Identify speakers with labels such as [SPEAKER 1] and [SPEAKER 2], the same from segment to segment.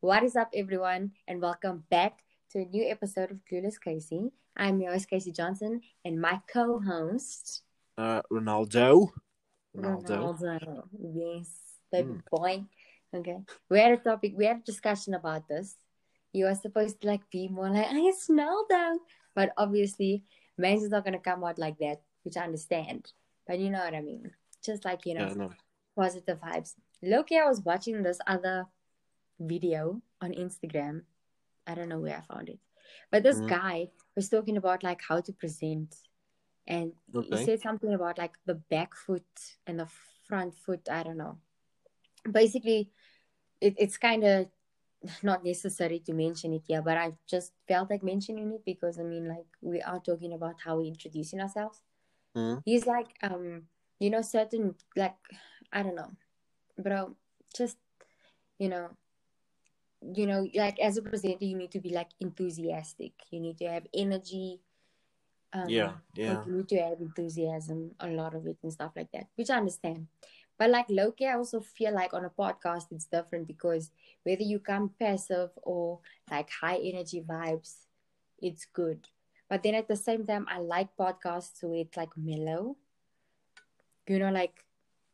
[SPEAKER 1] What is up, everyone, and welcome back to a new episode of Clueless Casey. I'm your host, Casey Johnson, and my co host,
[SPEAKER 2] Uh, Ronaldo.
[SPEAKER 1] Ronaldo. Yes, baby
[SPEAKER 2] Mm.
[SPEAKER 1] boy. Okay. We had a topic, we had a discussion about this. You are supposed to like be more like, I Ronaldo. But obviously, man's is not going to come out like that, which I understand. But you know what I mean. Just like, you know,
[SPEAKER 2] Yeah, no.
[SPEAKER 1] positive vibes. Loki, I was watching this other video on Instagram. I don't know where I found it. But this
[SPEAKER 2] Mhm.
[SPEAKER 1] guy was talking about like how to present. And he said something about like the back foot and the front foot. I don't know. Basically, it, it's kind of not necessary to mention it here, but I just felt like mentioning it because I mean, like, we are talking about how we introducing ourselves
[SPEAKER 2] Mhm.
[SPEAKER 1] he's like um you know certain like i don't know bro just you know you know like as a presenter you need to be like enthusiastic you need to have energy um
[SPEAKER 2] Yeah, yeah.
[SPEAKER 1] you need to have enthusiasm a lot of it and stuff like that which i understand but like Loki, I also feel like on a podcast it's different because whether you come passive or like high energy vibes, it's good. But then at the same time, I like podcasts where it's like mellow, you know, like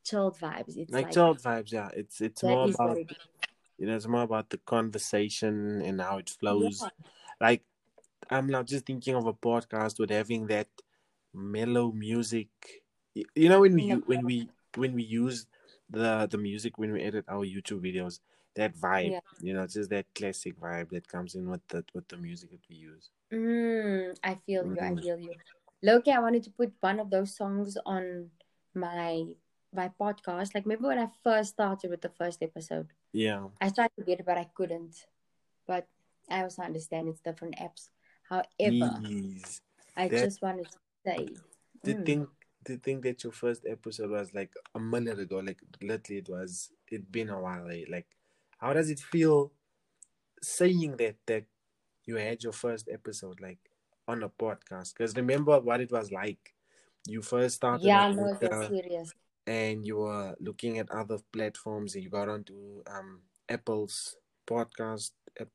[SPEAKER 1] chilled vibes. It's
[SPEAKER 2] Like
[SPEAKER 1] like,
[SPEAKER 2] child vibes, yeah. It's it's more about
[SPEAKER 1] it.
[SPEAKER 2] You know, it's more about the conversation and how it flows.
[SPEAKER 1] Yeah.
[SPEAKER 2] Like I'm now just thinking of a podcast with having that mellow music. You know when we
[SPEAKER 1] Yeah.
[SPEAKER 2] when we when we use the the music when we edit our YouTube videos, that vibe,
[SPEAKER 1] Yeah.
[SPEAKER 2] you know, just that classic vibe that comes in with the with the music that we use.
[SPEAKER 1] Mm, I feel you. I
[SPEAKER 2] Mm.
[SPEAKER 1] feel you. Loki, I wanted to put one of those songs on my my podcast. Like maybe when I first started with the first episode.
[SPEAKER 2] Yeah.
[SPEAKER 1] I tried to get it, but I couldn't. But I also understand it's different apps. However,
[SPEAKER 2] Please.
[SPEAKER 1] I just wanted to say,
[SPEAKER 2] to
[SPEAKER 1] mm,
[SPEAKER 2] think to think that your first episode was like a minute ago like literally it was it been a while eh? like how does it feel saying that that you had your first episode like on a podcast because remember what it was like you first started
[SPEAKER 1] yeah, no, was
[SPEAKER 2] Anchor
[SPEAKER 1] serious.
[SPEAKER 2] And you were looking at other platforms and you got onto um apple's podcast it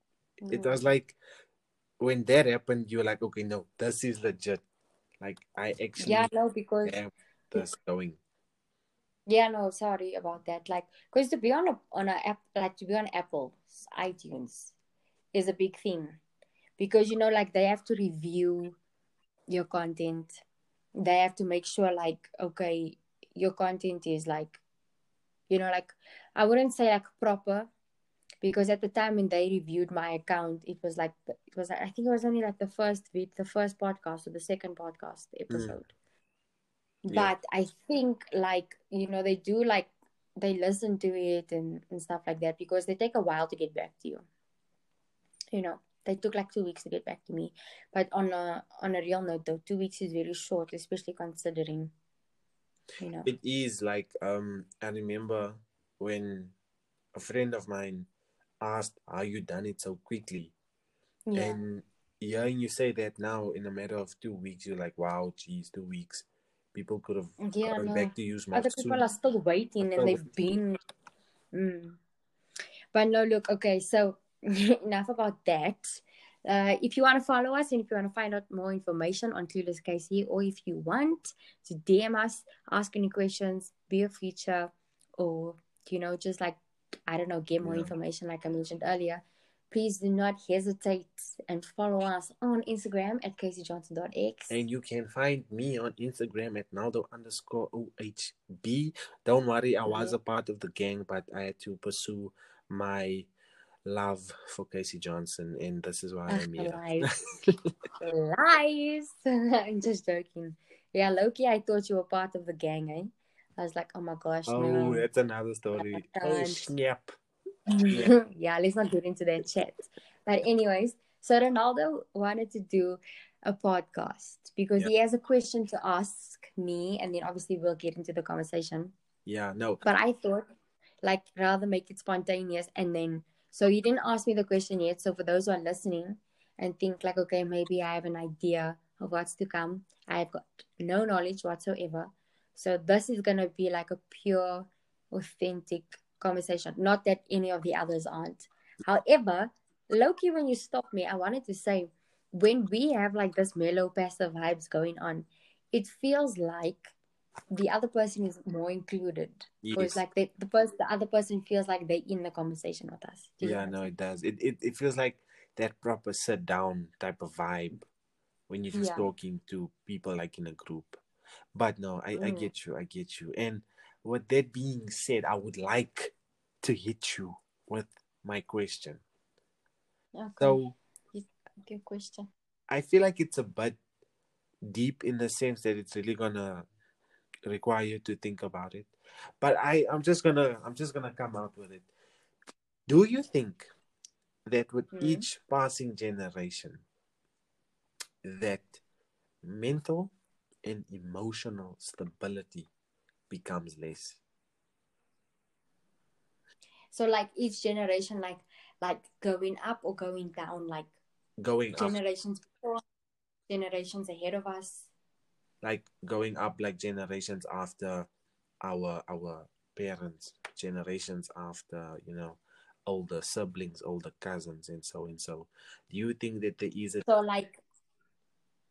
[SPEAKER 1] Mm.
[SPEAKER 2] was like when that happened you were like okay no this is legit like i actually
[SPEAKER 1] Yeah, no, because
[SPEAKER 2] have this going.
[SPEAKER 1] yeah, no, sorry about that. Like, because to be on a on a app, like to be on Apple iTunes, is a big thing, because you know, like they have to review your content. They have to make sure, like, okay, your content is like, you know, like I wouldn't say like proper, because at the time when they reviewed my account, it was like it was I think it was only like the first vid, the first podcast or the second podcast episode. Mm.
[SPEAKER 2] Yeah.
[SPEAKER 1] But I think like you know they do like they listen to it and, and stuff like that because they take a while to get back to you. You know, they took like two weeks to get back to me. But on a on a real note though, two weeks is very short, especially considering you know.
[SPEAKER 2] It is like um I remember when a friend of mine asked how you done it so quickly.
[SPEAKER 1] Yeah.
[SPEAKER 2] And hearing you say that now in a matter of two weeks, you're like, wow, geez, two weeks. People could have
[SPEAKER 1] Yeah,
[SPEAKER 2] gone
[SPEAKER 1] no.
[SPEAKER 2] back to use
[SPEAKER 1] Other people
[SPEAKER 2] soon.
[SPEAKER 1] are still waiting and they've been. Mm. But no, look, okay, so enough about that. Uh, if you want to follow us and if you want to find out more information on Clueless Casey, or if you want to DM us, ask any questions, be a feature, or you know, just like I don't know, get more
[SPEAKER 2] Yeah.
[SPEAKER 1] information, like I mentioned earlier, please do not hesitate and follow us on Instagram at caseyjohnson.x.
[SPEAKER 2] And you can find me on Instagram at Naldo underscore OHB. Don't worry, I was
[SPEAKER 1] Yeah.
[SPEAKER 2] a part of the gang, but I had to pursue my love for Casey Johnson, and this is why I'm here.
[SPEAKER 1] lies. lies. I'm just joking. Yeah, Loki, I thought you were part of the gang, eh? I was like, oh my gosh,
[SPEAKER 2] Oh,
[SPEAKER 1] no.
[SPEAKER 2] that's another story. Oh, snap.
[SPEAKER 1] yeah, let's not get into that chat. But anyways, so Ronaldo wanted to do a podcast because
[SPEAKER 2] Yeah.
[SPEAKER 1] he has a question to ask me, and then obviously we'll get into the conversation.
[SPEAKER 2] Yeah, no.
[SPEAKER 1] But I thought, like, rather make it spontaneous and then. So you didn't ask me the question yet. So for those who are listening and think like, okay, maybe I have an idea of what's to come, I've got no knowledge whatsoever. So this is gonna be like a pure, authentic conversation. Not that any of the others aren't, However, Loki, when you stopped me, I wanted to say when we have like this mellow passive vibes going on, it feels like the other person is more included. It's
[SPEAKER 2] Yes.
[SPEAKER 1] like they, the person, the other person feels like they're in the conversation with us.
[SPEAKER 2] Yeah, no, it does. It, it it feels like that proper sit down type of vibe when you're just
[SPEAKER 1] Yeah.
[SPEAKER 2] talking to people like in a group. But no, I, I
[SPEAKER 1] Mm.
[SPEAKER 2] get you, I get you. And with that being said, I would like to hit you with my question.
[SPEAKER 1] Okay.
[SPEAKER 2] So
[SPEAKER 1] Good question.
[SPEAKER 2] I feel like it's a bit deep in the sense that it's really gonna require you to think about it. But I, I'm just gonna I'm just gonna come out with it. Do you think that with
[SPEAKER 1] Hmm.
[SPEAKER 2] each passing generation that mental and emotional stability becomes less?
[SPEAKER 1] So like each generation, like like going up or going down, like
[SPEAKER 2] Going up
[SPEAKER 1] generations before, generations ahead of us.
[SPEAKER 2] Like going up like generations after our our parents, generations after, you know, older siblings, older cousins and so and so. Do you think that there is a
[SPEAKER 1] So like,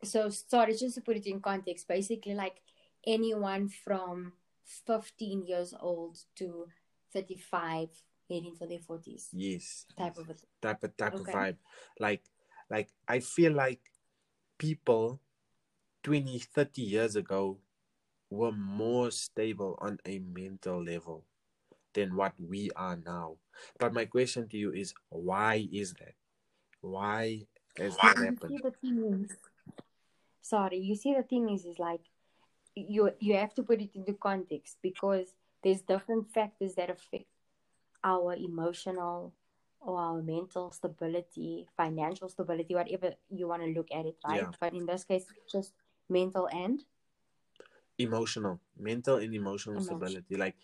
[SPEAKER 1] so sorry, just to put it in context, basically like anyone from 15 years old to 35, heading for their 40s
[SPEAKER 2] yes
[SPEAKER 1] type of a
[SPEAKER 2] type of type
[SPEAKER 1] Okay.
[SPEAKER 2] of vibe like like i feel like people 20 30 years ago were more stable on a mental level than what we are now. But my question to you is why is that? Why has that happened?
[SPEAKER 1] the thing is sorry you see the thing is is like you you have to put it into context because there's different factors that affect our emotional or our mental stability financial stability whatever you want to look at it right?
[SPEAKER 2] Yeah.
[SPEAKER 1] but in this case just mental and
[SPEAKER 2] emotional mental and emotional
[SPEAKER 1] Emotion.
[SPEAKER 2] stability like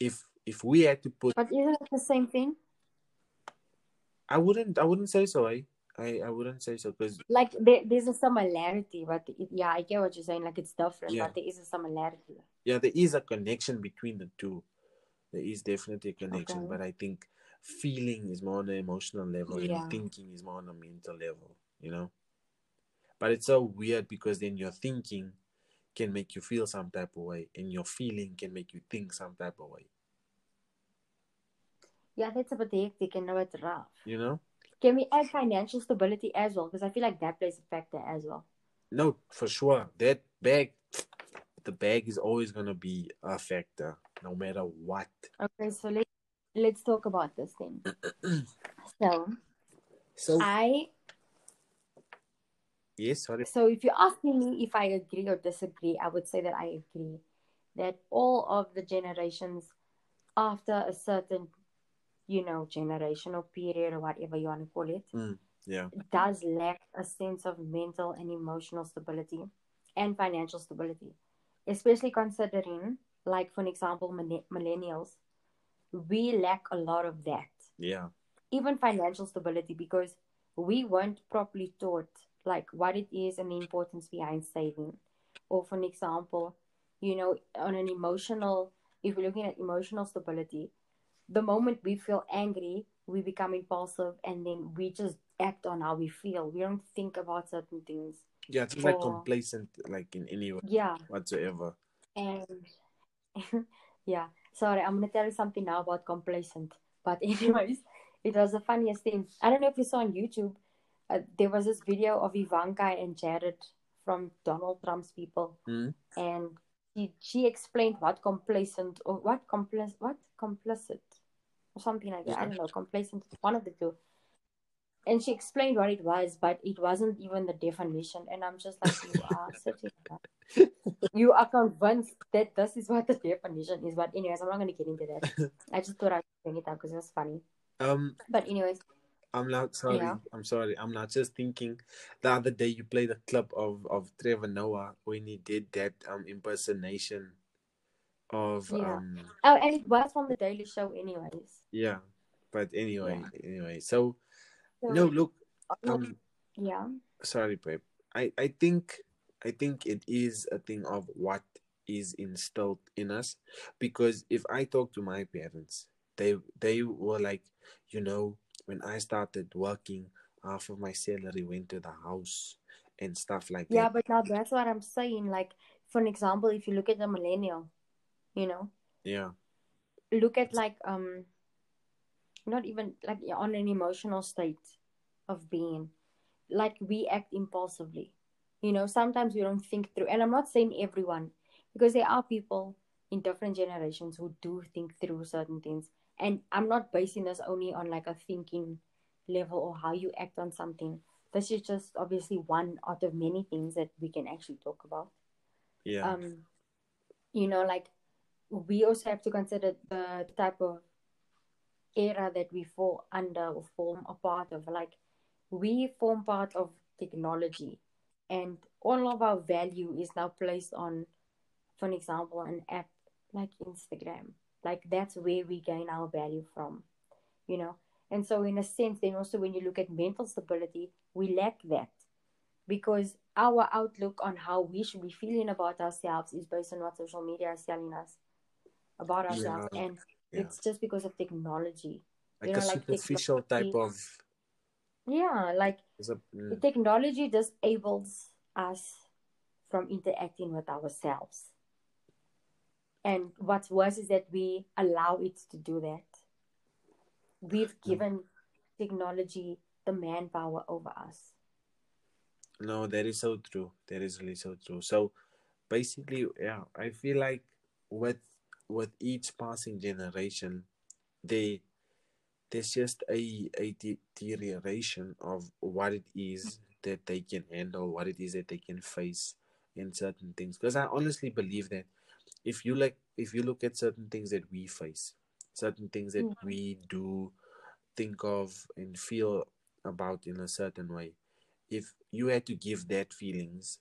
[SPEAKER 2] if if we had to put
[SPEAKER 1] but isn't it the same thing
[SPEAKER 2] i wouldn't i wouldn't say so eh? i i wouldn't say so because
[SPEAKER 1] like there, there's a similarity but it, yeah i get what you're saying like it's different
[SPEAKER 2] Yeah.
[SPEAKER 1] but there is a similarity
[SPEAKER 2] yeah there is a connection between the two there is definitely a connection
[SPEAKER 1] Okay.
[SPEAKER 2] but i think feeling is more on an emotional level
[SPEAKER 1] Yeah.
[SPEAKER 2] and thinking is more on a mental level you know but it's so weird because then your thinking can make you feel some type of way and your feeling can make you think some type of way
[SPEAKER 1] yeah that's a bit hectic and a bit rough
[SPEAKER 2] you know
[SPEAKER 1] Can we add financial stability as well? Because I feel like that plays a factor as well.
[SPEAKER 2] no for sure that bag the bag is always going to be a factor no matter what
[SPEAKER 1] Okay, so let's let's talk about this then. so
[SPEAKER 2] so
[SPEAKER 1] I
[SPEAKER 2] yes sorry.
[SPEAKER 1] So if you're asking me if I agree or disagree, I would say that I agree that all of the generations after a certain, you know, generational period or whatever you want to call it, mm,
[SPEAKER 2] yeah.
[SPEAKER 1] does lack a sense of mental and emotional stability and financial stability, especially considering, like, for example, millennials, we lack a lot of that,
[SPEAKER 2] yeah.
[SPEAKER 1] Even financial stability, because we weren't properly taught, like, what it is and the importance behind saving. Or, for an example, you know, on an emotional, if we're looking at emotional stability, the moment we feel angry, we become impulsive and then we just act on how we feel. We don't think about certain things.
[SPEAKER 2] yeah it's like
[SPEAKER 1] Or-
[SPEAKER 2] complacent like in any way
[SPEAKER 1] Yeah.
[SPEAKER 2] whatsoever
[SPEAKER 1] And yeah, sorry, I'm gonna tell you something now about complacent. But anyways, it was the funniest thing. I don't know if you saw on YouTube. Uh, there was this video of Ivanka and Jared from Donald Trump's people,
[SPEAKER 2] Hmm?
[SPEAKER 1] and she she explained what complacent or what complicit what complicit or something like that. I don't know, complacent, one of the two. And she explained what it was, but it wasn't even the definition. And I'm just like, you are sitting there. You are convinced that this is what the definition is. But anyways, I'm not gonna get into that. I just thought I'd bring it up because it was funny.
[SPEAKER 2] um
[SPEAKER 1] But anyways,
[SPEAKER 2] I'm not sorry.
[SPEAKER 1] Yeah.
[SPEAKER 2] I'm sorry. I'm not just thinking. The other day you played a clip of of Trevor Noah when he did that um impersonation of
[SPEAKER 1] Yeah.
[SPEAKER 2] um
[SPEAKER 1] oh, and it was from the Daily Show, anyways.
[SPEAKER 2] yeah. But anyway,
[SPEAKER 1] Yeah.
[SPEAKER 2] anyway. So
[SPEAKER 1] So,
[SPEAKER 2] no, look.
[SPEAKER 1] um, yeah,
[SPEAKER 2] sorry, babe. I I think I think it is a thing of what is instilled in us, because if I talk to my parents, they they were like, you know, when I started working, half of my salary went to the house and stuff like
[SPEAKER 1] Yeah,
[SPEAKER 2] that.
[SPEAKER 1] Yeah, but now that's what I'm saying. Like, for an example, if you look at the millennial, you know,
[SPEAKER 2] Yeah.
[SPEAKER 1] look at like um not even like on an emotional state of being like we act impulsively you know sometimes we don't think through and i'm not saying everyone because there are people in different generations who do think through certain things and i'm not basing this only on like a thinking level or how you act on something. This is just obviously one out of many things that we can actually talk about.
[SPEAKER 2] Yeah.
[SPEAKER 1] um you know like we also have to consider the type of era that we fall under or form a part of. Like we form part of technology and all of our value is now placed on for example an app like instagram like that's where we gain our value from you know and so in a sense then also when you look at mental stability we lack that because our outlook on how we should be feeling about ourselves is based on what social media is telling us about ourselves
[SPEAKER 2] Yeah.
[SPEAKER 1] and
[SPEAKER 2] Yeah.
[SPEAKER 1] it's just because of technology
[SPEAKER 2] Like
[SPEAKER 1] you
[SPEAKER 2] a
[SPEAKER 1] like
[SPEAKER 2] superficial type of.
[SPEAKER 1] yeah like
[SPEAKER 2] a-
[SPEAKER 1] the
[SPEAKER 2] mm,
[SPEAKER 1] technology disables us from interacting with ourselves and what's worse is that we allow it to do that we've mm. given technology the manpower over us
[SPEAKER 2] No, that is so true. That is really so true. So basically, yeah, I feel like with with each passing generation, they there's just a a deterioration of what it is that they can handle, what it is that they can face in certain things. Because I honestly believe that if you like if you look at certain things that we face, certain things that
[SPEAKER 1] Mhm.
[SPEAKER 2] we do think of and feel about in a certain way, if you had to give that feelings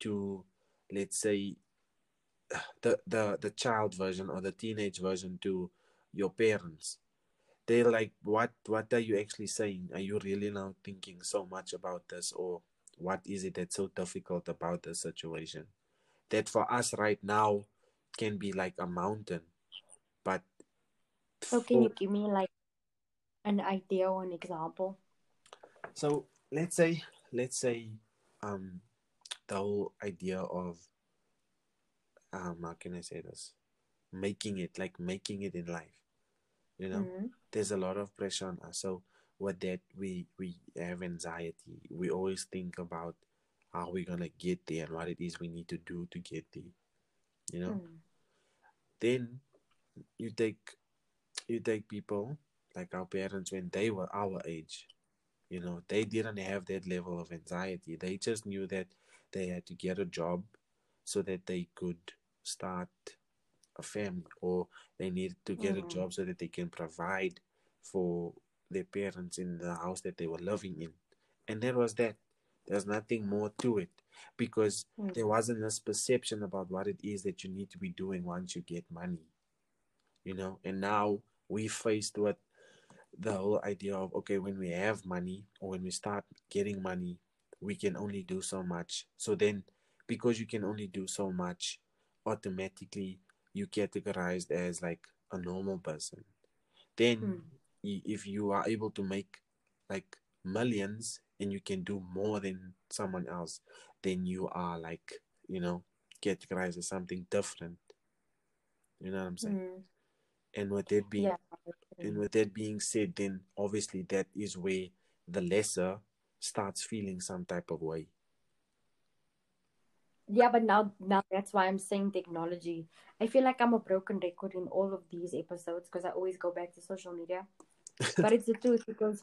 [SPEAKER 2] to let's say the the the child version or the teenage version to your parents they're like what what are you actually saying are you really now thinking so much about this or what is it that's so difficult about the situation that for us right now can be like a mountain but
[SPEAKER 1] so can you give me like an idea or an example?
[SPEAKER 2] So let's say let's say um the whole idea of um how can i say this? Making it like making it in life you know?
[SPEAKER 1] Mhm.
[SPEAKER 2] there's a lot of pressure on us. So with that we we have anxiety. We always think about how we're gonna get there and what it is we need to do to get there you know?
[SPEAKER 1] Mm.
[SPEAKER 2] then you take you take people like our parents when they were our age you know they didn't have that level of anxiety. They just knew that they had to get a job so that they could start a family or they needed to get a
[SPEAKER 1] Mhm.
[SPEAKER 2] job so that they can provide for their parents in the house that they were living in. And that was that. There's nothing more to it because
[SPEAKER 1] Mm.
[SPEAKER 2] there wasn't this perception about what it is that you need to be doing once you get money you know and now we faced with the whole idea of okay when we have money or when we start getting money we can only do so much so then because you can only do so much automatically you categorized as like a normal person then
[SPEAKER 1] Mm.
[SPEAKER 2] if you are able to make like millions and you can do more than someone else then you are like you know categorized as something different you know what i'm saying
[SPEAKER 1] Mm.
[SPEAKER 2] and with that being
[SPEAKER 1] yeah
[SPEAKER 2] and with that being said, then obviously that is where the lesser starts feeling some type of way.
[SPEAKER 1] Yeah, but now now that's why I'm saying technology. I feel like I'm a broken record in all of these episodes because I always go back to social media. but it's the truth because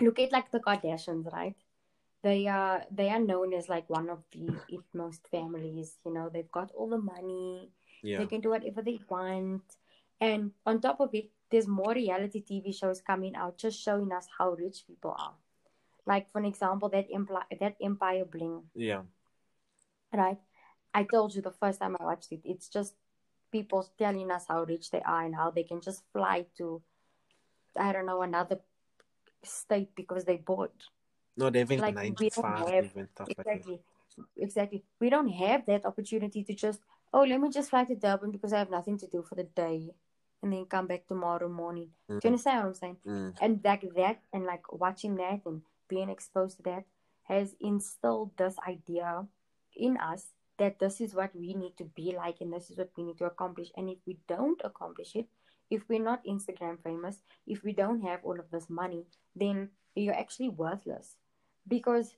[SPEAKER 1] look at like the Kardashians, right? They are they are known as like one of the most families. You know, they've got all the money.
[SPEAKER 2] Yeah,
[SPEAKER 1] They can do whatever they want. And on top of it, there's more reality TV shows coming out just showing us how rich people are. Like for example, that Empire that Empire Bling
[SPEAKER 2] yeah,
[SPEAKER 1] right? I told you the first time I watched it, it's just people telling us how rich they are and how they can just fly to, I don't know, another state because they bored.
[SPEAKER 2] not having
[SPEAKER 1] Like,
[SPEAKER 2] nine
[SPEAKER 1] we
[SPEAKER 2] to
[SPEAKER 1] don't have-
[SPEAKER 2] and stuff like that.
[SPEAKER 1] Exactly. Exactly. We don't have that opportunity to just, oh, let me just fly to Durban because I have nothing to do for the day. and then come back tomorrow morning.
[SPEAKER 2] Mm.
[SPEAKER 1] Do you understand what I'm saying?
[SPEAKER 2] Mm.
[SPEAKER 1] And like that, and like watching that and being exposed to that has instilled this idea in us that this is what we need to be like and this is what we need to accomplish. And if we don't accomplish it, if we're not Instagram famous, if we don't have all of this money, then you're actually worthless. Because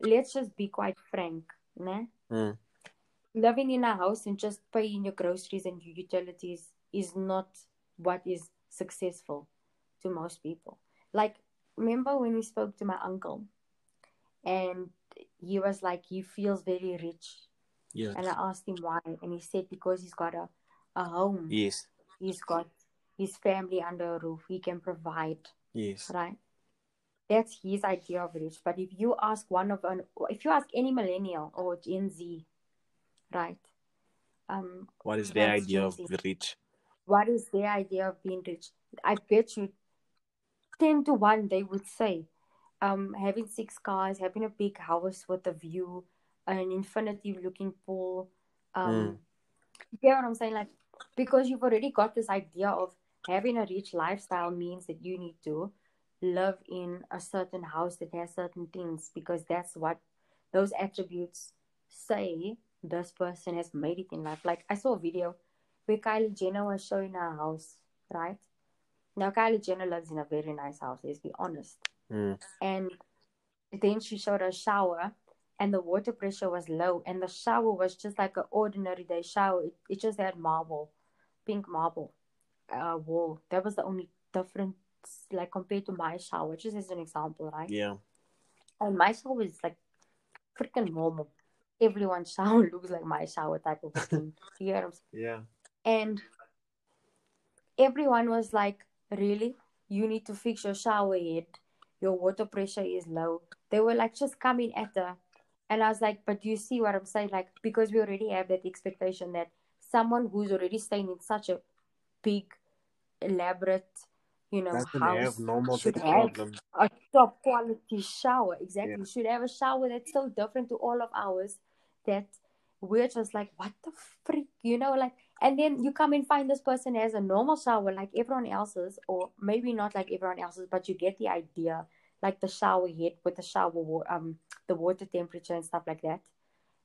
[SPEAKER 1] let's just be quite frank, né?
[SPEAKER 2] Mm.
[SPEAKER 1] living in a house and just paying your groceries and your utilities is not what is successful to most people. Like, remember when we spoke to my uncle and he was like, he feels very rich.
[SPEAKER 2] Yes.
[SPEAKER 1] And I asked him why. And he said, because he's got a, a home,
[SPEAKER 2] Yes.
[SPEAKER 1] he's got his family under a roof, he can provide,
[SPEAKER 2] Yes.
[SPEAKER 1] right? That's his idea of rich. But if you ask one of an, if you ask any millennial or Gen Z, right? Um,
[SPEAKER 2] What is their idea of rich?
[SPEAKER 1] what is their idea of being rich? I bet you 10 to 1 they would say um, having six cars, having a big house with a view, an infinity looking pool. Um, You get what I'm saying? Like, because you've already got this idea of having a rich lifestyle means that you need to live in a certain house that has certain things because that's what those attributes say this person has made it in life. Like I saw a video where Kylie Jenner was showing her house, right? Now Kylie Jenner lives in a very nice house, let's be honest.
[SPEAKER 2] Mm.
[SPEAKER 1] And then she showed a shower and the water pressure was low and the shower was just like an ordinary day shower. It, it just had marble, pink marble uh, wall. That was the only difference like compared to my shower, just as an example, right?
[SPEAKER 2] Yeah.
[SPEAKER 1] And my shower is like freaking normal. Everyone's shower looks like my shower type of thing. you get what I'm saying?
[SPEAKER 2] Yeah.
[SPEAKER 1] And everyone was like, Really? You need to fix your shower head. Your water pressure is low. They were like just coming at her. And I was like, But you see what I'm saying? Like, because we already have that expectation that someone who's already staying in such a big, elaborate, you know,
[SPEAKER 2] Doesn't
[SPEAKER 1] house
[SPEAKER 2] have normal
[SPEAKER 1] should have a top quality shower. Exactly.
[SPEAKER 2] Yeah.
[SPEAKER 1] Should have a shower that's so different to all of ours that we're just like, what the freak? You know, like, and then you come and find this person has a normal shower like everyone else's, or maybe not like everyone else's, but you get the idea. Like the shower head with the shower, um, the water temperature and stuff like that.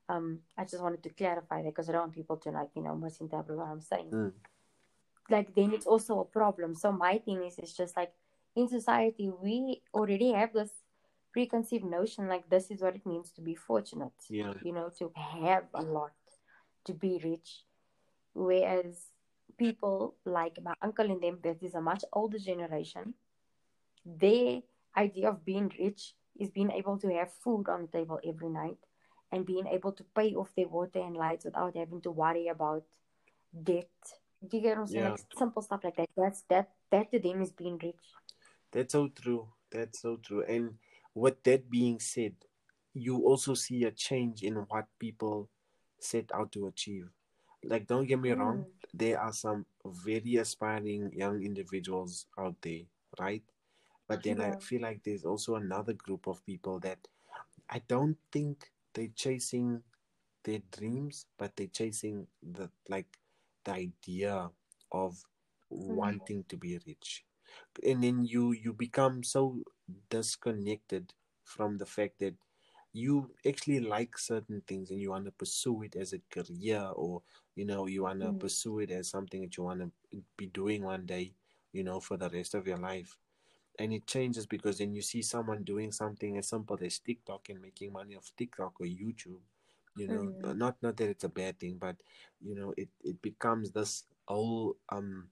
[SPEAKER 1] Um, I just wanted to clarify that because I don't want people to like, you know, misinterpret what I'm saying
[SPEAKER 2] Mm.
[SPEAKER 1] Like then it's also a problem. So my thing is it's just like in society we already have this preconceived notion like this is what it means to be fortunate.
[SPEAKER 2] Yeah.
[SPEAKER 1] You know, to have a lot, to be rich. Whereas people like my uncle and them that is a much older generation, their idea of being rich is being able to have food on the table every night and being able to pay off their water and lights without having to worry about debt. Do you get what I'm saying?
[SPEAKER 2] Yeah.
[SPEAKER 1] Like simple stuff like that. That's that that to them is being rich.
[SPEAKER 2] That's so true. That's so true. And with that being said, you also see a change in what people set out to achieve. Like, don't get me hmm. wrong, there are some very aspiring young individuals out there, right? But then I feel like there's also another group of people that I don't think they're chasing their dreams, but they're chasing the like the idea of wanting to be rich. And then you you become so disconnected from the fact that you actually like certain things and you want to pursue it as a career or you know you want to
[SPEAKER 1] Mm.
[SPEAKER 2] pursue it as something that you want to be doing one day you know for the rest of your life. And it changes because then you see someone doing something as simple as tiktok and making money off tiktok or youtube you know
[SPEAKER 1] Mm.
[SPEAKER 2] not not that it's a bad thing but you know it it becomes this whole um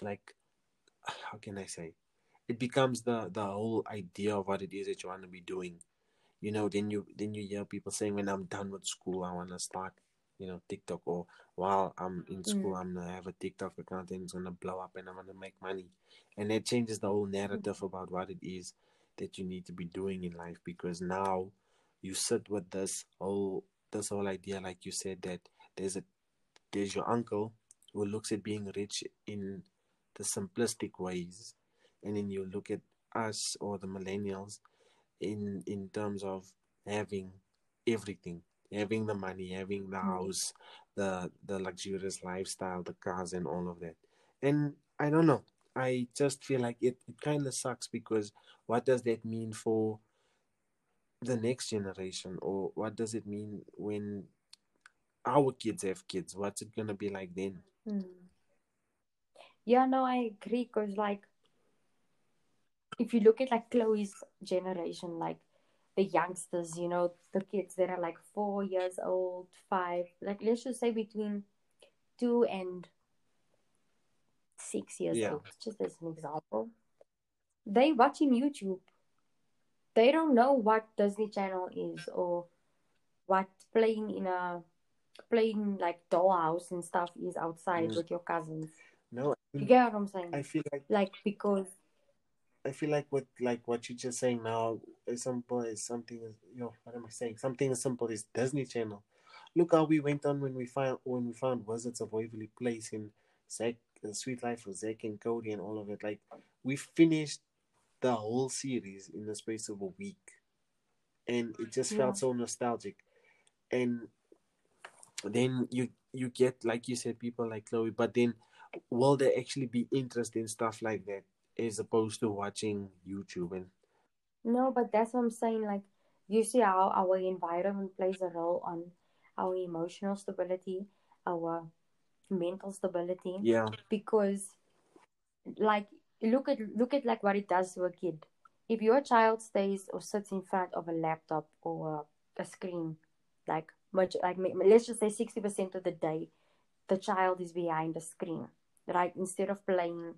[SPEAKER 2] like how can I say? It becomes the the whole idea of what it is that you want to be doing. You know, then you then you hear people saying, "When I'm done with school, I want to start, you know, TikTok." Or while I'm in school,
[SPEAKER 1] Mm.
[SPEAKER 2] I'm gonna have a TikTok account and it's gonna blow up, and I'm gonna make money. And that changes the whole narrative about what it is that you need to be doing in life because now you sit with this whole this whole idea, like you said, that there's a there's your uncle who looks at being rich in the simplistic ways and then you look at us or the millennials in in terms of having everything having the money having the
[SPEAKER 1] Mm.
[SPEAKER 2] house the the luxurious lifestyle the cars and all of that and I don't know. I just feel like it, it kind of sucks because what does that mean for the next generation, or what does it mean when our kids have kids? What's it gonna be like then?
[SPEAKER 1] Mm. Yeah, no, I agree. Because like, if you look at like Chloe's generation, like the youngsters, you know, the kids that are like four years old, five, like let's just say between two and six years
[SPEAKER 2] Yeah.
[SPEAKER 1] old, just as an example, they watching YouTube. They don't know what Disney Channel is or what playing in a playing like dollhouse and stuff is outside
[SPEAKER 2] Mm.
[SPEAKER 1] with your cousins.
[SPEAKER 2] No,
[SPEAKER 1] You get what I'm saying?
[SPEAKER 2] I feel like
[SPEAKER 1] like because
[SPEAKER 2] I feel like what like what you're just saying now is simple is something is you know, what am I saying? Something as simple as Disney Channel. Look how we went on when we found when we found Wizards of Waverly Place in Zack the Sweet Life of Zack and Cody and all of it. Like we finished the whole series in the space of a week. And it just felt so nostalgic. And then you you get like you said people like Chloe, but then will there actually be interest in stuff like that as opposed to watching YouTube and
[SPEAKER 1] no, but that's what I'm saying. Like you see how our environment plays a role on our emotional stability, our mental stability.
[SPEAKER 2] yeah
[SPEAKER 1] Because like look at look at like what it does to a kid. If your child stays or sits in front of a laptop or a screen, like much like let's just say sixty percent of the day, the child is behind a screen, right? Instead of playing,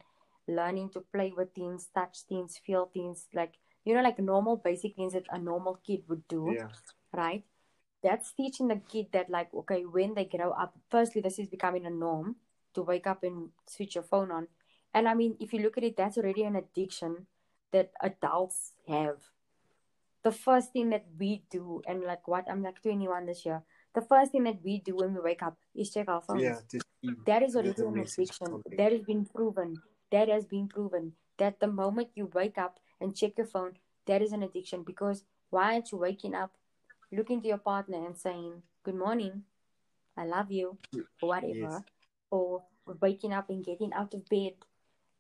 [SPEAKER 1] learning to play with things, touch things, feel things, like you know, like normal basic things that a normal kid would do,
[SPEAKER 2] yeah
[SPEAKER 1] right? That's teaching the kid that like okay, when they grow up, firstly, this is becoming a norm to wake up and switch your phone on. And I mean, if you look at it, that's already an addiction that adults have. The first thing that we do, and like what I'm like 21 this year, the first thing that we do when we wake up is check our phones.
[SPEAKER 2] yeah
[SPEAKER 1] That is already an addiction. That has been proven. That has been proven. That the moment you wake up and check your phone, that is an addiction. Because why aren't you waking up, looking to your partner and saying, Good morning, I love you, or whatever.
[SPEAKER 2] Yes.
[SPEAKER 1] Or waking up and getting out of bed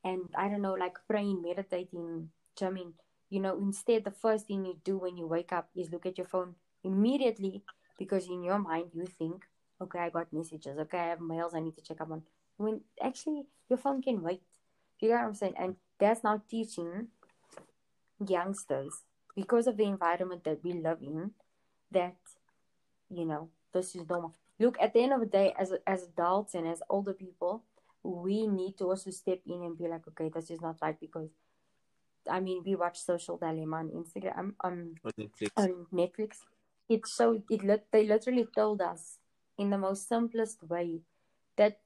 [SPEAKER 1] and I don't know, like praying, meditating, jamming. You know, instead, the first thing you do when you wake up is look at your phone immediately because in your mind you think, okay, I got messages, okay, I have mails I need to check up on. When actually your phone can wait. You get what I'm saying? And that's now teaching youngsters because of the environment that we live in that, you know, this is normal. Look, at the end of the day, as as adults and as older people, we need to also step in and be like, okay, this is not right because I mean we watch Social Dilemma on Instagram on
[SPEAKER 2] on Netflix.
[SPEAKER 1] on Netflix. It showed it lit they literally told us in the most simplest way that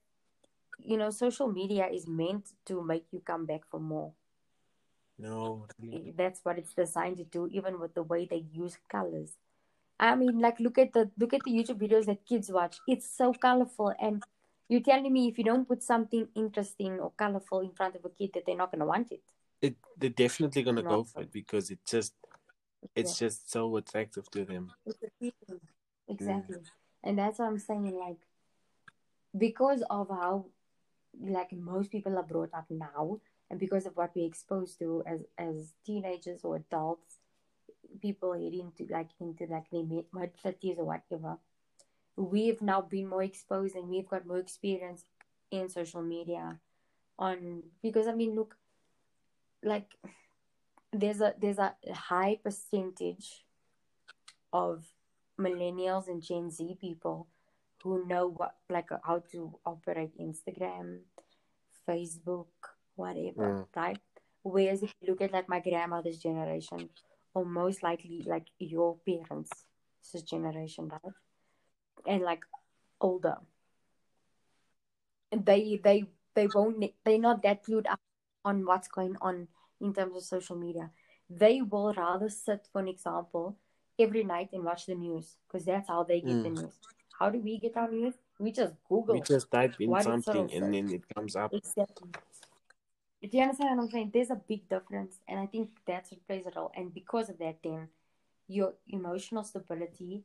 [SPEAKER 1] you know social media is meant to make you come back for more.
[SPEAKER 2] No, really.
[SPEAKER 1] That's what it's designed to do, even with the way they use colors. I mean, like look at the look at the YouTube videos that kids watch. It's so colorful, and you're telling me if you don't put something interesting or colorful in front of a kid, that they're not gonna want it.
[SPEAKER 2] it they're definitely gonna go for it because it just it's
[SPEAKER 1] Yeah.
[SPEAKER 2] just so attractive to them.
[SPEAKER 1] Exactly. And that's what I'm saying, like, because of how, like, most people are brought up now, and because of what we're exposed to as as teenagers or adults, people heading into like into like their mid thirties or whatever, we've now been more exposed and we've got more experience in social media. On because I mean, look, like, there's a there's a high percentage of millennials and Gen Z people who know what like how to operate Instagram, Facebook, whatever, mm. right? Whereas if you look at like my grandmother's generation, or most likely like your parents' generation, right? And like older. They they they won't they're not that clued up on what's going on in terms of social media. They will rather sit, for an example, every night and watch the news because that's how they get the
[SPEAKER 2] Mm.
[SPEAKER 1] news. How do we get our news? We just Google.
[SPEAKER 2] We just type in
[SPEAKER 1] What
[SPEAKER 2] something and then it comes up.
[SPEAKER 1] Exactly. If you understand what I'm saying, there's a big difference, and I think that's what plays a role. And because of that, then your emotional stability,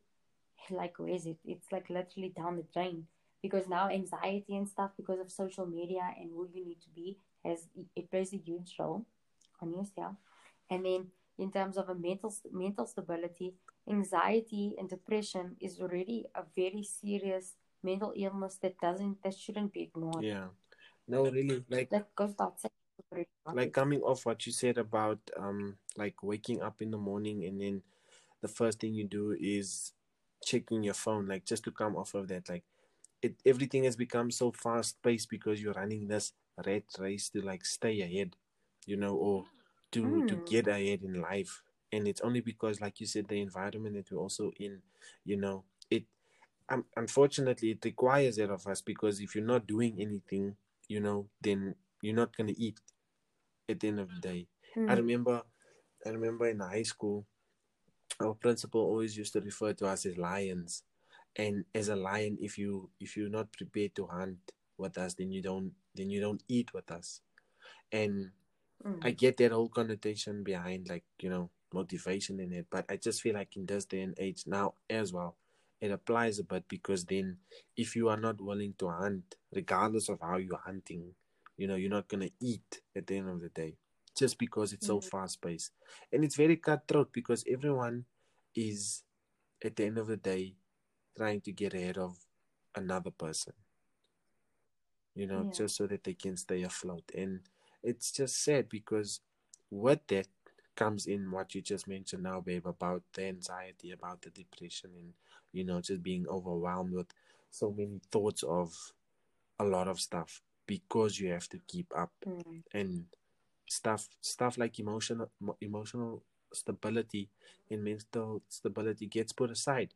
[SPEAKER 1] like where is it? It's like literally down the drain. Because now anxiety and stuff because of social media and who you need to be has it plays a huge role on yourself. And then in terms of a mental mental stability anxiety and depression is already a very serious mental illness that doesn't that shouldn't be ignored.
[SPEAKER 2] Yeah. No really like
[SPEAKER 1] that goes
[SPEAKER 2] like coming off what you said about um like waking up in the morning and then the first thing you do is checking your phone like just to come off of that like it everything has become so fast paced because you're running this red race to like stay ahead you know or to mm. to get ahead in life and it's only because like you said the environment that we're also in you know it um, unfortunately it requires it of us because if you're not doing anything you know then you're not going to eat at the end of the day mm. i remember i remember in high school our principal always used to refer to us as lions. And as a lion if you if you're not prepared to hunt with us then you don't then you don't eat with us. And mm. i get that whole connotation behind like you know motivation in it but i just feel like in this day and age now as well it applies a bit because then if you are not willing to hunt regardless of how you're hunting you know you're not going to eat at the end of the day just because it's so mm. fast paced. And it's very cutthroat because everyone is, at the end of the day, trying to get ahead of another person, you know, yeah. just so that they can stay afloat. And it's just sad because what that comes in what you just mentioned now, babe, about the anxiety, about the depression, and, you know, just being overwhelmed with so many thoughts of a lot of stuff because you have to keep up. Mm. And stuff stuff like emotional emotional stability and mental stability gets put aside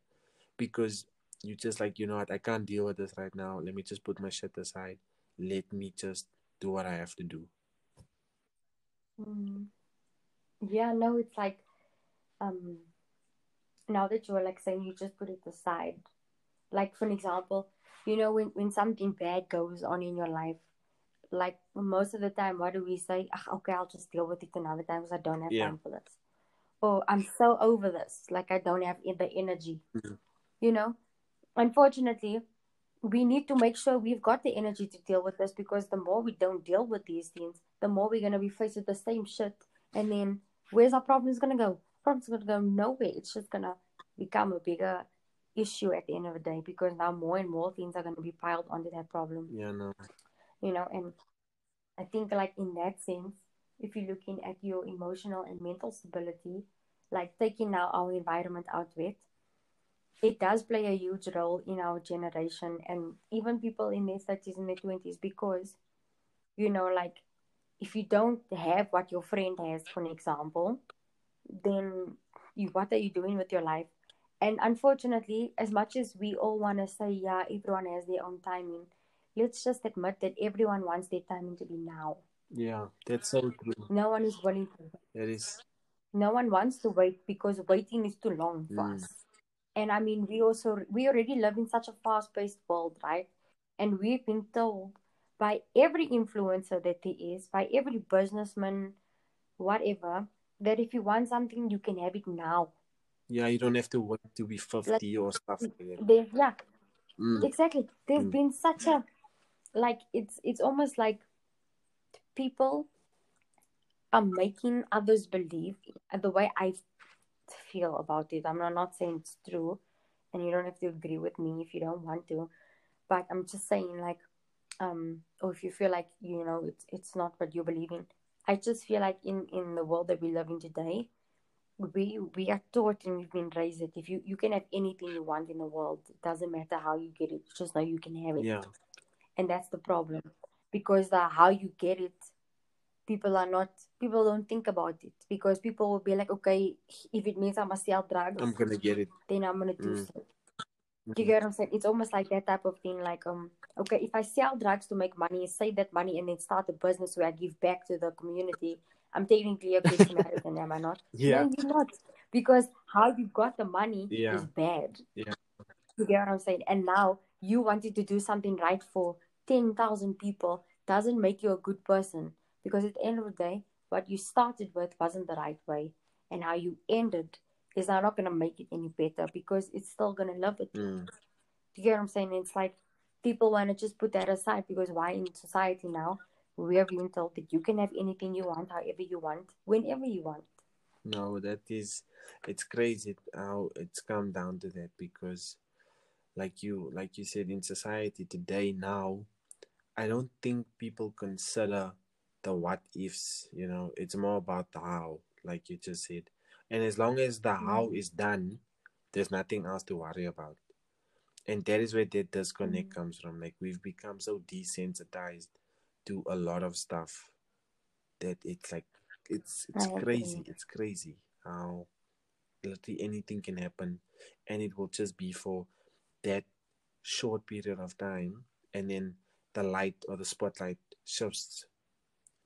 [SPEAKER 2] because you just like you know what I can't deal with this right now. Let me just put my shit aside. Let me just do what I have to do.
[SPEAKER 1] Mm. Yeah, no, it's like um now that you're like saying you just put it aside. Like for an example, you know when when something bad goes on in your life, like most of the time, what do we say? Oh, okay, I'll just deal with it another time because I don't have yeah. time for this. Or I'm so over this, like I don't have the energy. Mm-hmm. You know, unfortunately, we need to make sure we've got the energy to deal with this because the more we don't deal with these things, the more we're gonna be faced with the same shit. And then where's our problems gonna go? Problems gonna go nowhere. It's just gonna become a bigger issue at the end of the day because now more and more things are gonna be piled onto that problem.
[SPEAKER 2] Yeah, no
[SPEAKER 1] you know and i think like in that sense if you're looking at your emotional and mental stability like taking now our environment out with it does play a huge role in our generation and even people in their 30s and their 20s because you know like if you don't have what your friend has for an example then you what are you doing with your life? And unfortunately as much as we all want to say yeah everyone has their own timing let's just admit that everyone wants their timing to be now.
[SPEAKER 2] Yeah, that's so true.
[SPEAKER 1] No one is willing to.
[SPEAKER 2] That is.
[SPEAKER 1] No one wants to wait because waiting is too long for mm. us. And I mean, we also we already live in such a fast-paced world, right? And we've been told by every influencer that there is, by every businessman, whatever, that if you want something, you can have it now.
[SPEAKER 2] Yeah, you don't have to wait to be fifty like, or stuff like that.
[SPEAKER 1] Yeah, mm. exactly. There's mm. been such a like it's it's almost like people are making others believe the way I feel about it. I'm not saying it's true, and you don't have to agree with me if you don't want to, but I'm just saying like, um, or if you feel like you know it's it's not what you believe in. I just feel like in in the world that we live in today, we we are taught and we've been raised that if you you can have anything you want in the world, it doesn't matter how you get it, just know you can have it.
[SPEAKER 2] Yeah
[SPEAKER 1] and that's the problem. Because the how you get it people are not people don't think about it. Because people will be like okay if it means i must sell drugs
[SPEAKER 2] i'm gonna get it.
[SPEAKER 1] then i'm gonna do mm. so. You get what i'm saying? It's almost like that type of thing like um okay if i sell drugs to make money save that money and then start a business where i give back to the community i'm technically a good samaritan am i not?
[SPEAKER 2] Yeah.
[SPEAKER 1] No, you're not. Because how you got the money
[SPEAKER 2] yeah.
[SPEAKER 1] is bad.
[SPEAKER 2] Yeah.
[SPEAKER 1] You get what i'm saying? And now you wanted to do something right for 10,000 people doesn't make you a good person because at the end of the day, what you started with wasn't the right way, and how you ended is not going to make it any better because it's still going to live with you.
[SPEAKER 2] Mm.
[SPEAKER 1] Do you get what I'm saying? It's like people want to just put that aside because why in society now we have been told that you can have anything you want, however you want, whenever you want.
[SPEAKER 2] No, that is, it's crazy how it's come down to that because, like you, like you said, in society today now, I don't think people consider the what ifs. You know, it's more about the how, like you just said, and as long as the how
[SPEAKER 1] Mm.
[SPEAKER 2] done, there's nothing else to worry about. And that is where that disconnect
[SPEAKER 1] Mm.
[SPEAKER 2] comes from. Like we've become so desensitized to a lot of stuff that it's like it's it's
[SPEAKER 1] I
[SPEAKER 2] crazy.
[SPEAKER 1] agree.
[SPEAKER 2] It's crazy how literally anything can happen and it will just be for that short period of time and then the light or the spotlight shifts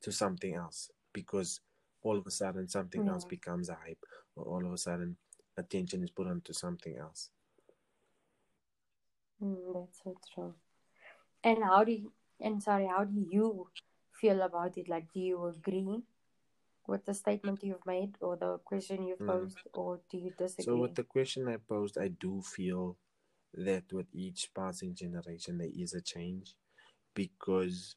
[SPEAKER 2] to something else because all of a sudden something else becomes a hype or all of a sudden attention is put onto something else.
[SPEAKER 1] Mm, that's so true. And how do you, and sorry, how do you feel about it? Like, do you agree with the statement you've made or the question you've
[SPEAKER 2] Mm.
[SPEAKER 1] posed, or do you disagree?
[SPEAKER 2] So with the question I posed, I do feel that with each passing generation there is a change because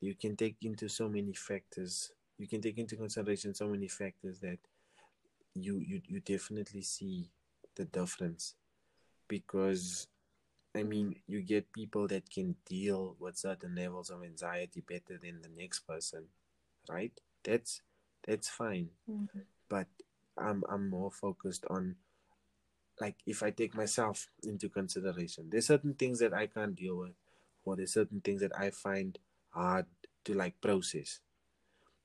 [SPEAKER 2] you can take into so many factors you can take into consideration so many factors that you you, you definitely see the difference because I mean you get people that can deal with certain levels of anxiety better than the next person, right? That's that's fine.
[SPEAKER 1] Mhm.
[SPEAKER 2] But I'm I'm more focused on like if I take myself into consideration, there's certain things that I can't deal with, or there's certain things that I find hard to like process.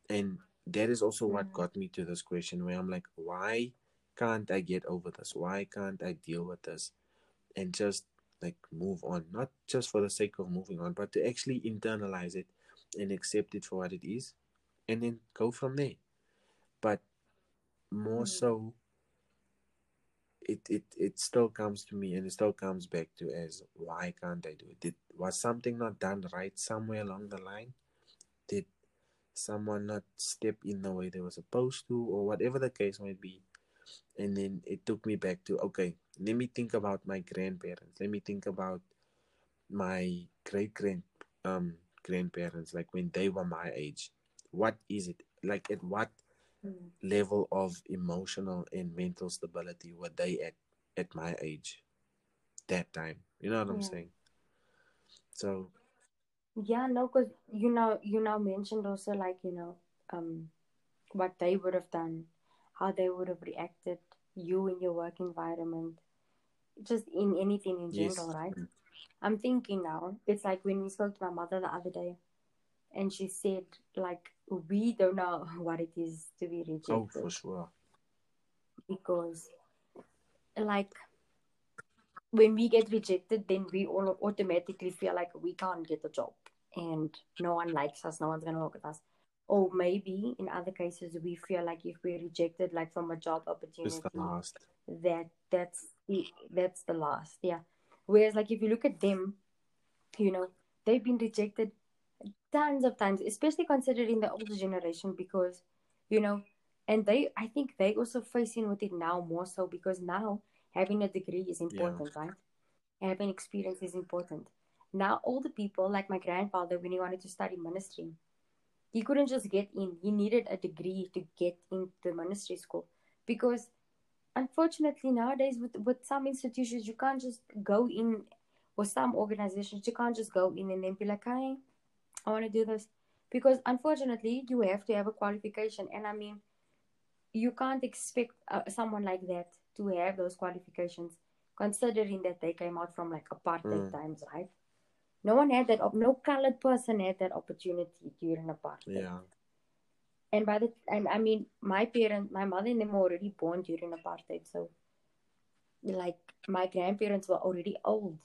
[SPEAKER 2] And that is also what
[SPEAKER 1] Mhm.
[SPEAKER 2] got me to this question where I'm like, why can't I get over this? Why can't I deal with this? And just like move on. Not just for the sake of moving on, but to actually internalize it and accept it for what it is and then go from there. But more
[SPEAKER 1] Mhm.
[SPEAKER 2] so it, it it still comes to me and it still comes back to as why can't I do it? Did was something not done right somewhere along the line? Did someone not step in the way they were supposed to or whatever the case might be? And then it took me back to okay, let me think about my grandparents. Let me think about my great grand um grandparents, like when they were my age. What is it? Like at what Level of emotional and mental stability were they at at my age that time. You know what i'm saying? So
[SPEAKER 1] Yeah, no, because you know, you now mentioned also like you know, um, what they would have done, how they would have reacted, you in your work environment, just in anything in
[SPEAKER 2] yes.
[SPEAKER 1] general, right? I'm thinking now, it's like when we spoke to my mother the other day, and she said like we don't know what it is to be oh, rejected.
[SPEAKER 2] oh for sure.
[SPEAKER 1] Because like when we get rejected then we all automatically feel like we can't get a job. And no one likes us. No one's going to work with us. Or maybe in other cases we feel like if we're rejected like from a job opportunity
[SPEAKER 2] the last.
[SPEAKER 1] that that's the that's the last. Yeah. Whereas like if you look at them you know they've been rejected tons of times especially considering the older generation because you know and they i think they also facing with it now more so because now having a degree is important right? Having experience is important. Now older people like my grandfather when he wanted to study ministry he couldn't just get in. He needed a degree to get into the ministry school because unfortunately nowadays with, with some institutions you can't just go in or some organizations you can't just go in and then be like hey i want to do this because unfortunately you have to have a qualification and i mean you can't expect uh, someone like that to have those qualifications considering that they came out from like apartheid
[SPEAKER 2] Mm.
[SPEAKER 1] times right no one had that op- no colored person had that opportunity during apartheid
[SPEAKER 2] yeah
[SPEAKER 1] and by the and I mean my parents, my mother and them were already born during apartheid, so like my grandparents were already old.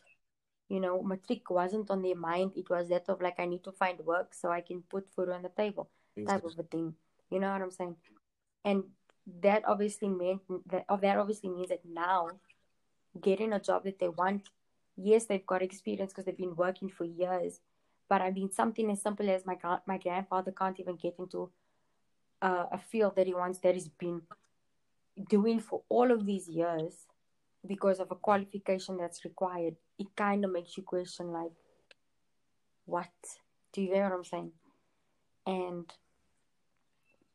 [SPEAKER 1] You know, matric wasn't on their mind. It was that of like I need to find work so I can put food on the table, type of a thing. You know what I'm saying? And that obviously meant that of that obviously means that now getting a job that they want, yes, they've got experience because they've been working for years. But I mean, something as simple as my my grandfather can't even get into uh, a field that he wants that he's been doing for all of these years because of a qualification that's required, it kind of makes you question, like, what? Do you get what I'm saying? And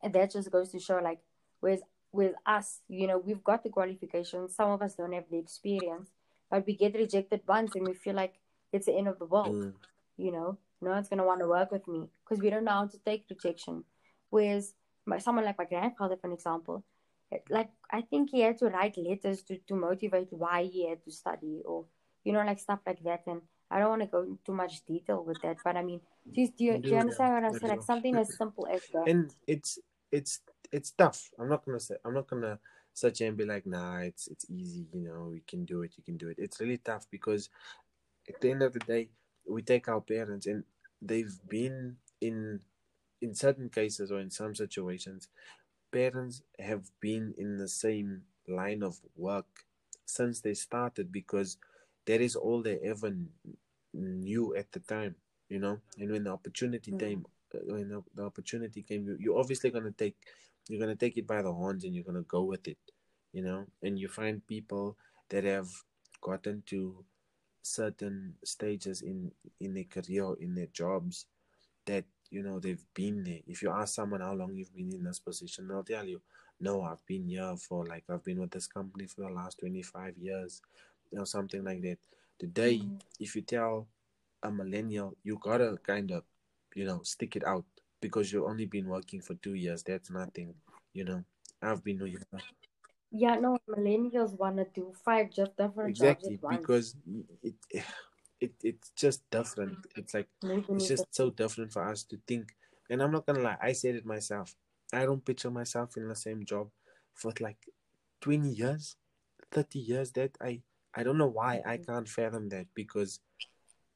[SPEAKER 1] that just goes to show, like, with with us, you know, we've got the qualifications. Some of us don't have the experience, but we get rejected once, and we feel like it's the end of the world.
[SPEAKER 2] Mm.
[SPEAKER 1] You know, no one's gonna want to work with me because we don't know how to take rejection. Whereas my, someone like my grandfather, for example, like I think he had to write letters to, to motivate why he had to study or you know like stuff like that. And I don't want to go into too much detail with that but I mean do you, do you, do you understand what I'm saying? like something as simple as that.
[SPEAKER 2] And it's it's it's tough. I'm not gonna say I'm not gonna here and be like nah it's it's easy you know we can do it you can do it. It's really tough because at the end of the day we take our parents and they've been in in certain cases or in some situations parents have been in the same line of work since they started because that is all they ever knew at the time you know and when the opportunity
[SPEAKER 1] Mhm.
[SPEAKER 2] came uh, when the, the opportunity came you, you're obviously going to take you're going to take it by the horns and you're going to go with it you know and you find people that have gotten to certain stages in in their career in their jobs that you know they've been there. If you ask someone how long you've been in this position they'll tell you no i've been here for like i've been with this company for the last 25 years or something like that. Today
[SPEAKER 1] Mhm.
[SPEAKER 2] if you tell a millennial you gotta kind of you know stick it out because you've only been working for two years. That's nothing you know. I've been doing
[SPEAKER 1] yeah no millennials want to do five just different
[SPEAKER 2] exactly
[SPEAKER 1] jobs
[SPEAKER 2] because it, it it's just different. It's like it's just so different for us to think. And i'm not gonna lie i said it myself. I don't picture myself in the same job for like 20 years 30 years. That i i don't know why i can't fathom that because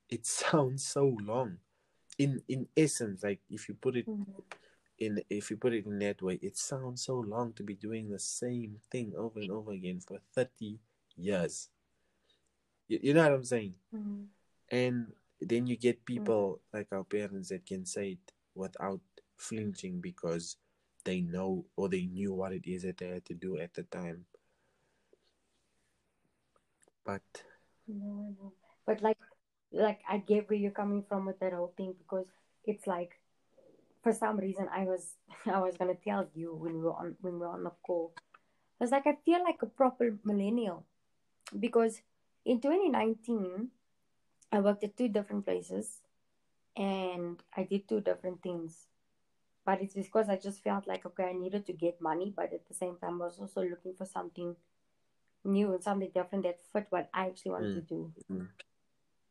[SPEAKER 2] it sounds so long. In in essence like if you put it
[SPEAKER 1] Mhm.
[SPEAKER 2] in if you put it in that way it sounds so long to be doing the same thing over and over again for 30 years you, you know what i'm saying
[SPEAKER 1] Mhm.
[SPEAKER 2] and then you get people like our parents that can say it without flinching because they know or they knew what it is that they had to do at the time but
[SPEAKER 1] No, know. But like, like I get where you're coming from with that whole thing because it's like, for some reason, I was I was gonna tell you when we were on when we were on the call. I was like, I feel like a proper millennial because in 2019, I worked at two different places, and I did two different things. But it's because I just felt like okay, I needed to get money, but at the same time, I was also looking for something new and something different that fit what I actually wanted
[SPEAKER 2] Mm.
[SPEAKER 1] to do.
[SPEAKER 2] Mm.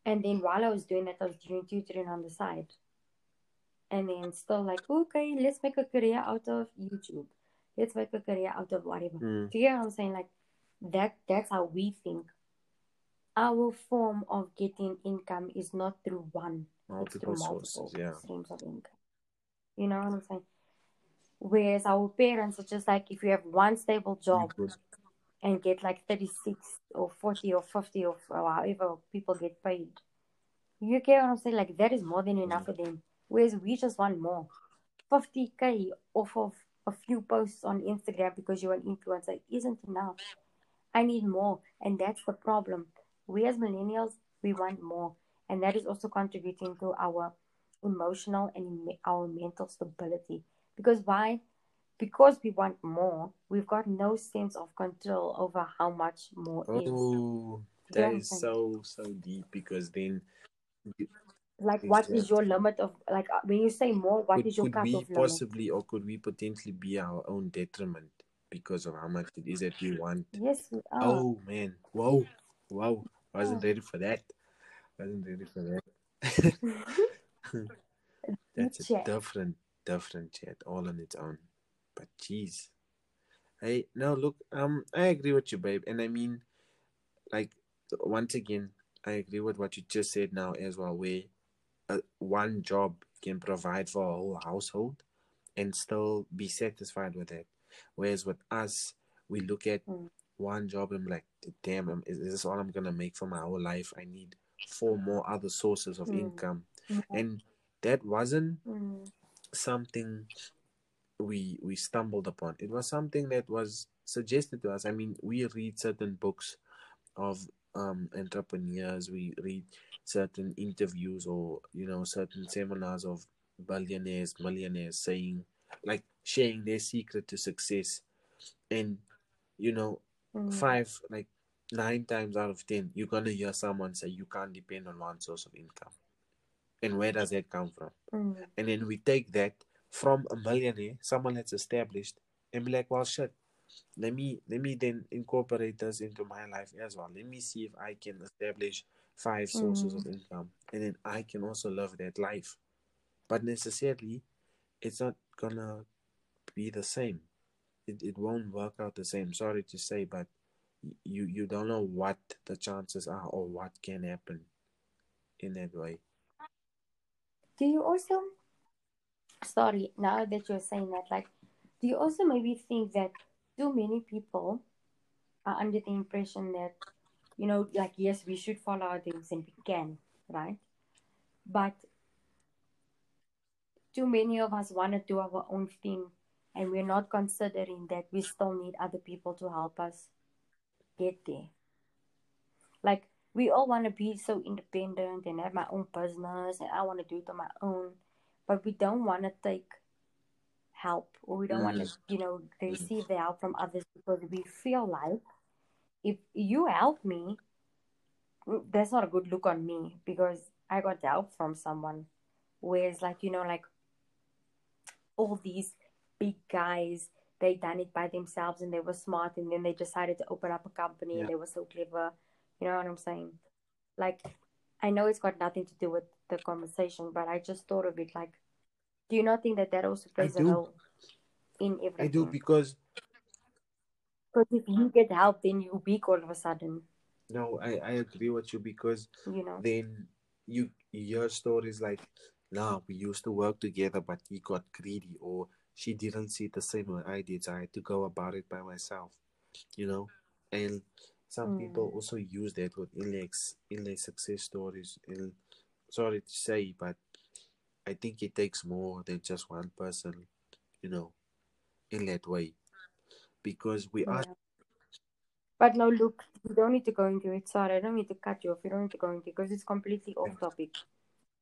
[SPEAKER 1] And then while I was doing that, I was doing tutoring on the side. And then still like, okay, let's make a career out of YouTube. Let's make a career out of whatever.
[SPEAKER 2] mm,
[SPEAKER 1] Do you get what I'm saying? Like that that's how we think. Our form of getting income is not through one. It's through
[SPEAKER 2] multiple sources yeah
[SPEAKER 1] streams of income. You know what I'm saying? Whereas our parents are just like if you have one stable job and get like 36 or 40 or 50 or however people get paid. You get what I'm saying? Like that is more than enough for them. Whereas we just want more. 50k off of a few posts on Instagram because you're an influencer isn't enough. I need more. And that's the problem. We as millennials, we want more. And that is also contributing to our emotional and our mental stability. Because why? Because we want more, we've got no sense of control over how much more is.
[SPEAKER 2] oh
[SPEAKER 1] Yeah,
[SPEAKER 2] that is so so deep because then
[SPEAKER 1] Like, what is
[SPEAKER 2] Exactly.
[SPEAKER 1] your limit of, like, uh, when you say more, what is your
[SPEAKER 2] could we
[SPEAKER 1] limit?
[SPEAKER 2] possibly or could we potentially be our own detriment because of how much it is that we want
[SPEAKER 1] Yes, we are.
[SPEAKER 2] oh man whoa whoa wasn't
[SPEAKER 1] Oh.
[SPEAKER 2] ready for that. Wasn't ready for that. That's a different different chat all on its own. But jeez. Hey no look um i agree with you babe. And i mean like once again i agree with what you just said now as well where uh, one job can provide for a whole household and still be satisfied with it. Whereas with us we look at
[SPEAKER 1] Mm.
[SPEAKER 2] One job and be like damn is, is this all i'm gonna make for my whole life i need four more other sources of
[SPEAKER 1] Mm.
[SPEAKER 2] income
[SPEAKER 1] Mm.
[SPEAKER 2] and that wasn't
[SPEAKER 1] Mm.
[SPEAKER 2] something we we stumbled upon it was something that was suggested to us i mean we read certain books of um entrepreneurs. We read certain interviews or you know certain seminars of billionaires, millionaires saying like sharing their secret to success, and you know
[SPEAKER 1] Mm.
[SPEAKER 2] five like nine times out of ten you're gonna hear someone say you can't depend on one source of income. And where does that come from?
[SPEAKER 1] Mm.
[SPEAKER 2] and then we take that from a millionaire someone that's established and be like well shit let me let me then incorporate this into my life as well. Let me see if i can establish five sources of income and then i can also live that life. But necessarily it's not gonna be the same it, it won't work out the same sorry to say but you you don't know what the chances are or what can happen in that way
[SPEAKER 1] Do you also, sorry, now that you're saying that, like, do you also maybe think that too many people are under the impression that, you know, like, yes, we should follow our dreams and we can, right? But too many of us want to do our own thing and we're not considering that we still need other people to help us get there. Like, we all want to be so independent and have my own business and I want to do it on my own, but we don't want to take help or we don't want to, you know, receive the help from others because we feel like if you help me, that's not a good look on me because I got help from someone. Whereas, like, you know, like all these big guys, they done it by themselves and they were smart and then they decided to open up a company
[SPEAKER 2] Yeah.
[SPEAKER 1] and they were so clever. You know what I'm saying? Like, I know it's got nothing to do with the conversation, but I just thought of it like, do you not think that that also plays a role in everything?
[SPEAKER 2] i do because
[SPEAKER 1] Because if you get help, then you weak all of a sudden,
[SPEAKER 2] no i i agree with you because
[SPEAKER 1] you know?
[SPEAKER 2] then you your stories like nah we used to work together but he got greedy or she didn't see it the same way i did i had to go about it by myself you know and some
[SPEAKER 1] Mm.
[SPEAKER 2] people also use that with inlex inlay success stories and sorry to say but i think it takes more than just one person you know in that way because we are
[SPEAKER 1] But no, look, you don't need to go into it. Sorry, I don't need to cut you off. You don't need to go into it because it's completely off topic.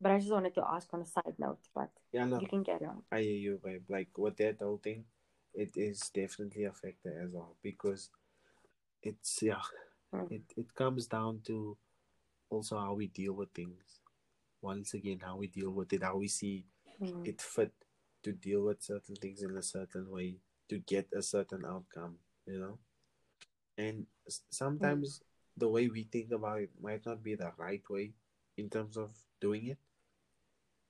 [SPEAKER 1] But I just wanted to ask on a side note, but
[SPEAKER 2] yeah no
[SPEAKER 1] you can carry on.
[SPEAKER 2] I hear you, babe. Like with that whole thing, it is definitely a factor as well because it's yeah,
[SPEAKER 1] Mm.
[SPEAKER 2] it it comes down to also how we deal with things. Once again, how we deal with it, how we see
[SPEAKER 1] Mm.
[SPEAKER 2] it fit to deal with certain things in a certain way to get a certain outcome, you know. And sometimes the way we think about it might not be the right way in terms of doing it,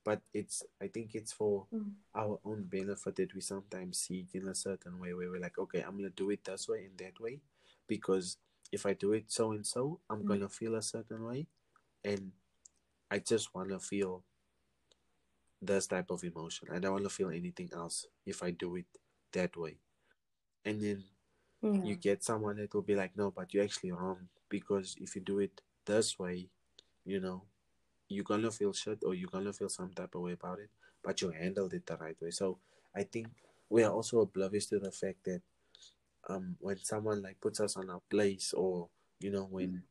[SPEAKER 2] but it's I think it's for
[SPEAKER 1] Mm.
[SPEAKER 2] our own benefit that we sometimes see it in a certain way where we're like, okay, I'm gonna do it this way and that way because if I do it so and so, I'm
[SPEAKER 1] Mm.
[SPEAKER 2] gonna feel a certain way and I just wanna feel this type of emotion. I don't wanna feel anything else if I do it that way. And then
[SPEAKER 1] Yeah.
[SPEAKER 2] you get someone that will be like, no, but you're actually wrong because if you do it this way, you know, you're gonna feel shit or you're gonna feel some type of way about it, but you handled it the right way. So I think we are also oblivious to the fact that um when someone like puts us on our place or you know when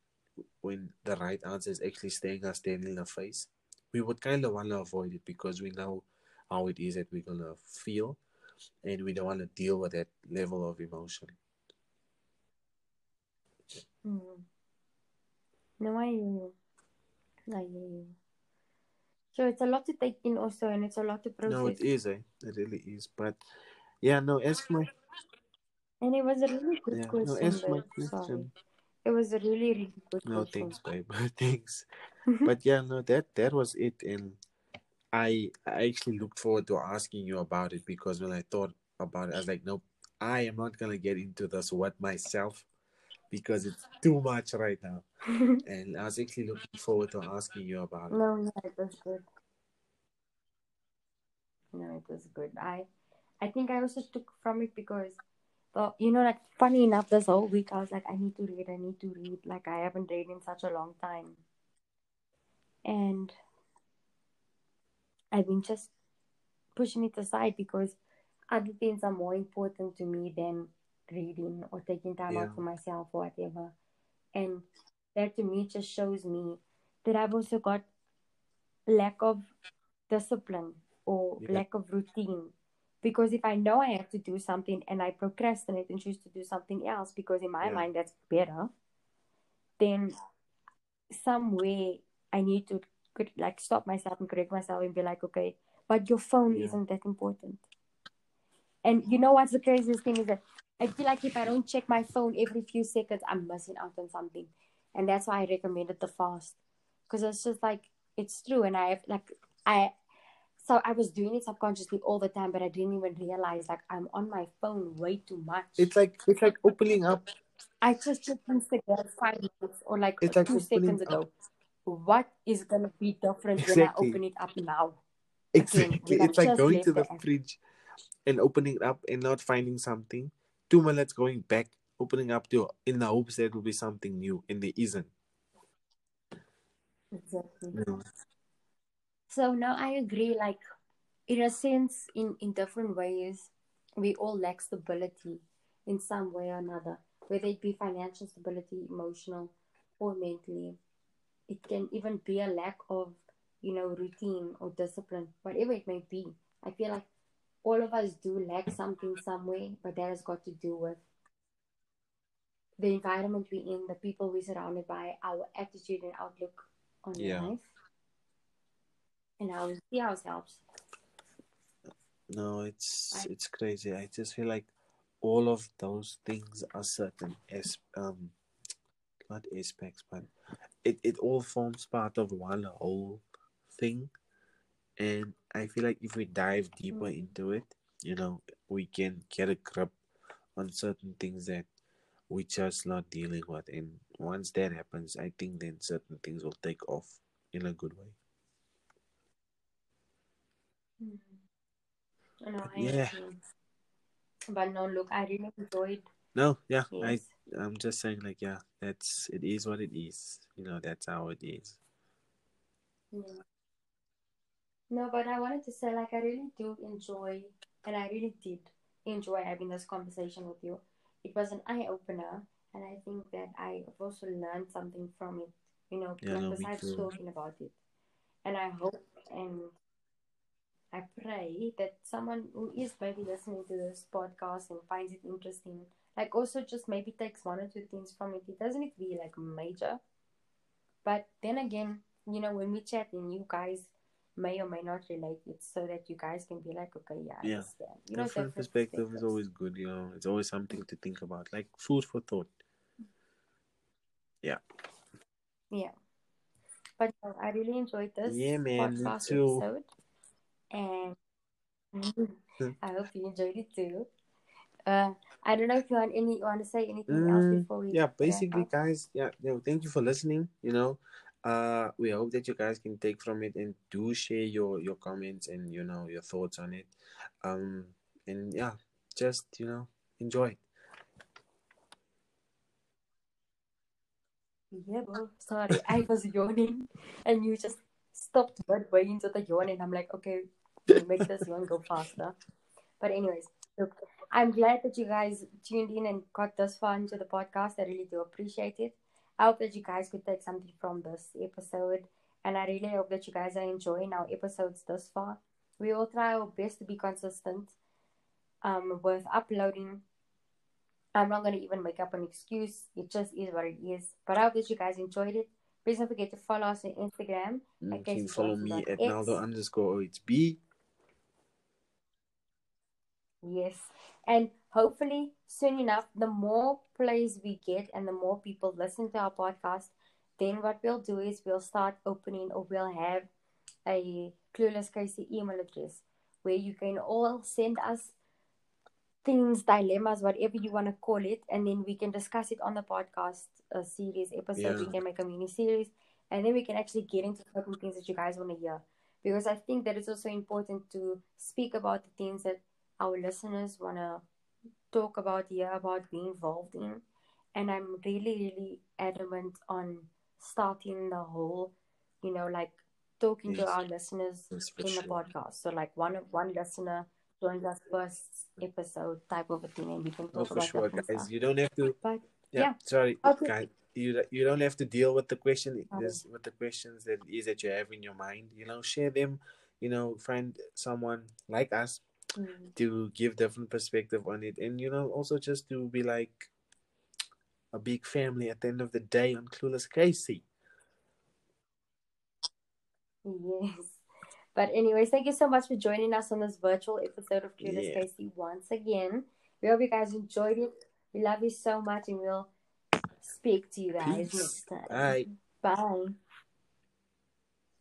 [SPEAKER 2] when the right answer is actually staring us dead in the face, we would kind of want to avoid it because we know how it is that we're gonna feel, and we don't want to deal with that level of emotion.
[SPEAKER 1] Mm. No, I. I hear you. So it's a lot to take in also, and it's a lot to process.
[SPEAKER 2] No, it is, eh? It really is. But yeah, no, as for my
[SPEAKER 1] And it was a really good
[SPEAKER 2] yeah, no,
[SPEAKER 1] question,
[SPEAKER 2] as for my question.
[SPEAKER 1] It was a really, really good question.
[SPEAKER 2] No,
[SPEAKER 1] question.
[SPEAKER 2] thanks, babe. thanks. But yeah, no, that that was it, and I I actually looked forward to asking you about it because when I thought about it, I was like, nope, I am not gonna get into this what myself because it's too much right now. And I was actually looking forward to asking you about it.
[SPEAKER 1] no, no, it was good. No, it was good. I, I think I also took from it because, well, you know, like funny enough, this whole week I was like, I need to read, I need to read. Like I haven't read in such a long time, and I've been just pushing it aside because other things are more important to me than reading or taking time
[SPEAKER 2] Yeah.
[SPEAKER 1] out for myself or whatever. And that to me just shows me that I've also got lack of discipline or
[SPEAKER 2] Yeah.
[SPEAKER 1] lack of routine. Because if I know I have to do something and I procrastinate and choose to do something else because in my
[SPEAKER 2] Yeah.
[SPEAKER 1] mind that's better, then some way I need to could like stop myself and correct myself and be like, okay, but your phone
[SPEAKER 2] Yeah.
[SPEAKER 1] isn't that important. And you know what's the craziest thing is that I feel like if I don't check my phone every few seconds, I'm missing out on something. And that's why I recommended the fast. Because it's just like it's true. And I have like I so I was doing it subconsciously all the time, but I didn't even realize like I'm on my phone way too much.
[SPEAKER 2] It's like it's like opening up.
[SPEAKER 1] I just checked Instagram five minutes or like
[SPEAKER 2] It's
[SPEAKER 1] two
[SPEAKER 2] opening
[SPEAKER 1] seconds
[SPEAKER 2] up-
[SPEAKER 1] ago. What is gonna be different
[SPEAKER 2] Exactly.
[SPEAKER 1] when I open it up now?
[SPEAKER 2] Exactly.
[SPEAKER 1] I
[SPEAKER 2] It's like going to the
[SPEAKER 1] the app.
[SPEAKER 2] fridge and opening it up and not finding something. Two minutes going back, opening up to in the hopes there will be something new, and there isn't.
[SPEAKER 1] Exactly. So now I agree, like in a sense, in, in different ways, we all lack stability in some way or another, whether it be financial stability, emotional, or mentally. It can even be a lack of, you know, routine or discipline, whatever it may be. I feel like all of us do lack something some way, but that has got to do with the environment we're in, the people we're surrounded by, our attitude and outlook on
[SPEAKER 2] Yeah.
[SPEAKER 1] life, and how we see ourselves.
[SPEAKER 2] No, it's
[SPEAKER 1] I-
[SPEAKER 2] it's crazy. I just feel like all of those things are certain as um not aspects, but it, it all forms part of one whole thing. And I feel like if we dive deeper
[SPEAKER 1] Mhm.
[SPEAKER 2] into it, you know, we can get a grip on certain things that we just not dealing with. And once that happens, I think then certain things will take off in a good way.
[SPEAKER 1] Mm-hmm. No, I
[SPEAKER 2] Yeah.
[SPEAKER 1] But no, look, I really enjoyed.
[SPEAKER 2] No, yeah,
[SPEAKER 1] Yes.
[SPEAKER 2] I I'm just saying like yeah, that's it is what it is. You know, that's how it is.
[SPEAKER 1] Yeah. No, but I wanted to say, like, I really do enjoy, and I really did enjoy having this conversation with you. It was an eye opener, and I think that I have also learned something from it, you know,
[SPEAKER 2] Yeah, no,
[SPEAKER 1] besides talking about it. And I hope and I pray that someone who is maybe listening to this podcast and finds it interesting, like, also just maybe takes one or two things from it. It doesn't need to be like major, but then again, you know, when we chat and you guys may or may not relate it so that you guys can be like, okay, yeah, I
[SPEAKER 2] Yeah.
[SPEAKER 1] understand. You know,
[SPEAKER 2] Different
[SPEAKER 1] different
[SPEAKER 2] perspective is always good, you know. It's always something to think about. Like food for thought.
[SPEAKER 1] Yeah. Yeah but no, I really enjoyed this
[SPEAKER 2] Yeah, man,
[SPEAKER 1] podcast
[SPEAKER 2] too.
[SPEAKER 1] episode. And I hope you enjoyed it too. Uh, I don't know if you want any you want to say anything else
[SPEAKER 2] Mm,
[SPEAKER 1] before we
[SPEAKER 2] yeah, basically, guys, yeah, you know, thank you for listening. You know, uh, we hope that you guys can take from it and do share your your comments and you know your thoughts on it. Um, and yeah, just you know, enjoy.
[SPEAKER 1] Yeah, bro. Sorry, I was yawning and you just stopped midway into the yawn, and I'm like, okay, make this yawn go faster. But anyways, look, I'm glad that you guys tuned in and got this far into the podcast. I really do appreciate it. I hope that you guys could take something from this episode, and I really hope that you guys are enjoying our episodes thus far. We will try our best to be consistent um, with uploading. I'm not gonna even make up an excuse. It just is what it is. But I hope that you guys enjoyed it. Please don't forget to follow us on Instagram.
[SPEAKER 2] Mm, you can follow me at. Naldo underscore OHB.
[SPEAKER 1] Yes. And hopefully, soon enough, the more plays we get and the more people listen to our podcast, then what we'll do is we'll start opening or we'll have a Clueless Casey email address where you can all send us things, dilemmas, whatever you want to call it, and then we can discuss it on the podcast uh, series episode. We can make a mini series, and then we can actually get into certain things that you guys want to hear. Because I think that it's also important to speak about the things that our listeners want to talk about, hear about, being involved in. And I'm really, really adamant on starting the whole, you know, like talking to our listeners
[SPEAKER 2] Yes,
[SPEAKER 1] in the
[SPEAKER 2] sure.
[SPEAKER 1] podcast. So like one of one listener joins us first episode type of a thing, and we can
[SPEAKER 2] Oh, for
[SPEAKER 1] about
[SPEAKER 2] sure, guys.
[SPEAKER 1] stuff.
[SPEAKER 2] You don't have to.
[SPEAKER 1] But
[SPEAKER 2] Yeah,
[SPEAKER 1] Yeah.
[SPEAKER 2] sorry,
[SPEAKER 1] Okay.
[SPEAKER 2] guys. you you don't have to deal with the question with the questions that is that you have in your mind. You know, share them. You know, find someone like us
[SPEAKER 1] Mm.
[SPEAKER 2] to give different perspective on it, and you know, also just to be like a big family at the end of the day on Clueless Casey.
[SPEAKER 1] Yes. But anyways, thank you so much for joining us on this virtual episode of Clueless
[SPEAKER 2] Yeah.
[SPEAKER 1] Casey once again. We hope you guys enjoyed it. We love you so much and we'll speak to you guys
[SPEAKER 2] Peace.
[SPEAKER 1] next time.
[SPEAKER 2] Bye.
[SPEAKER 1] Bye.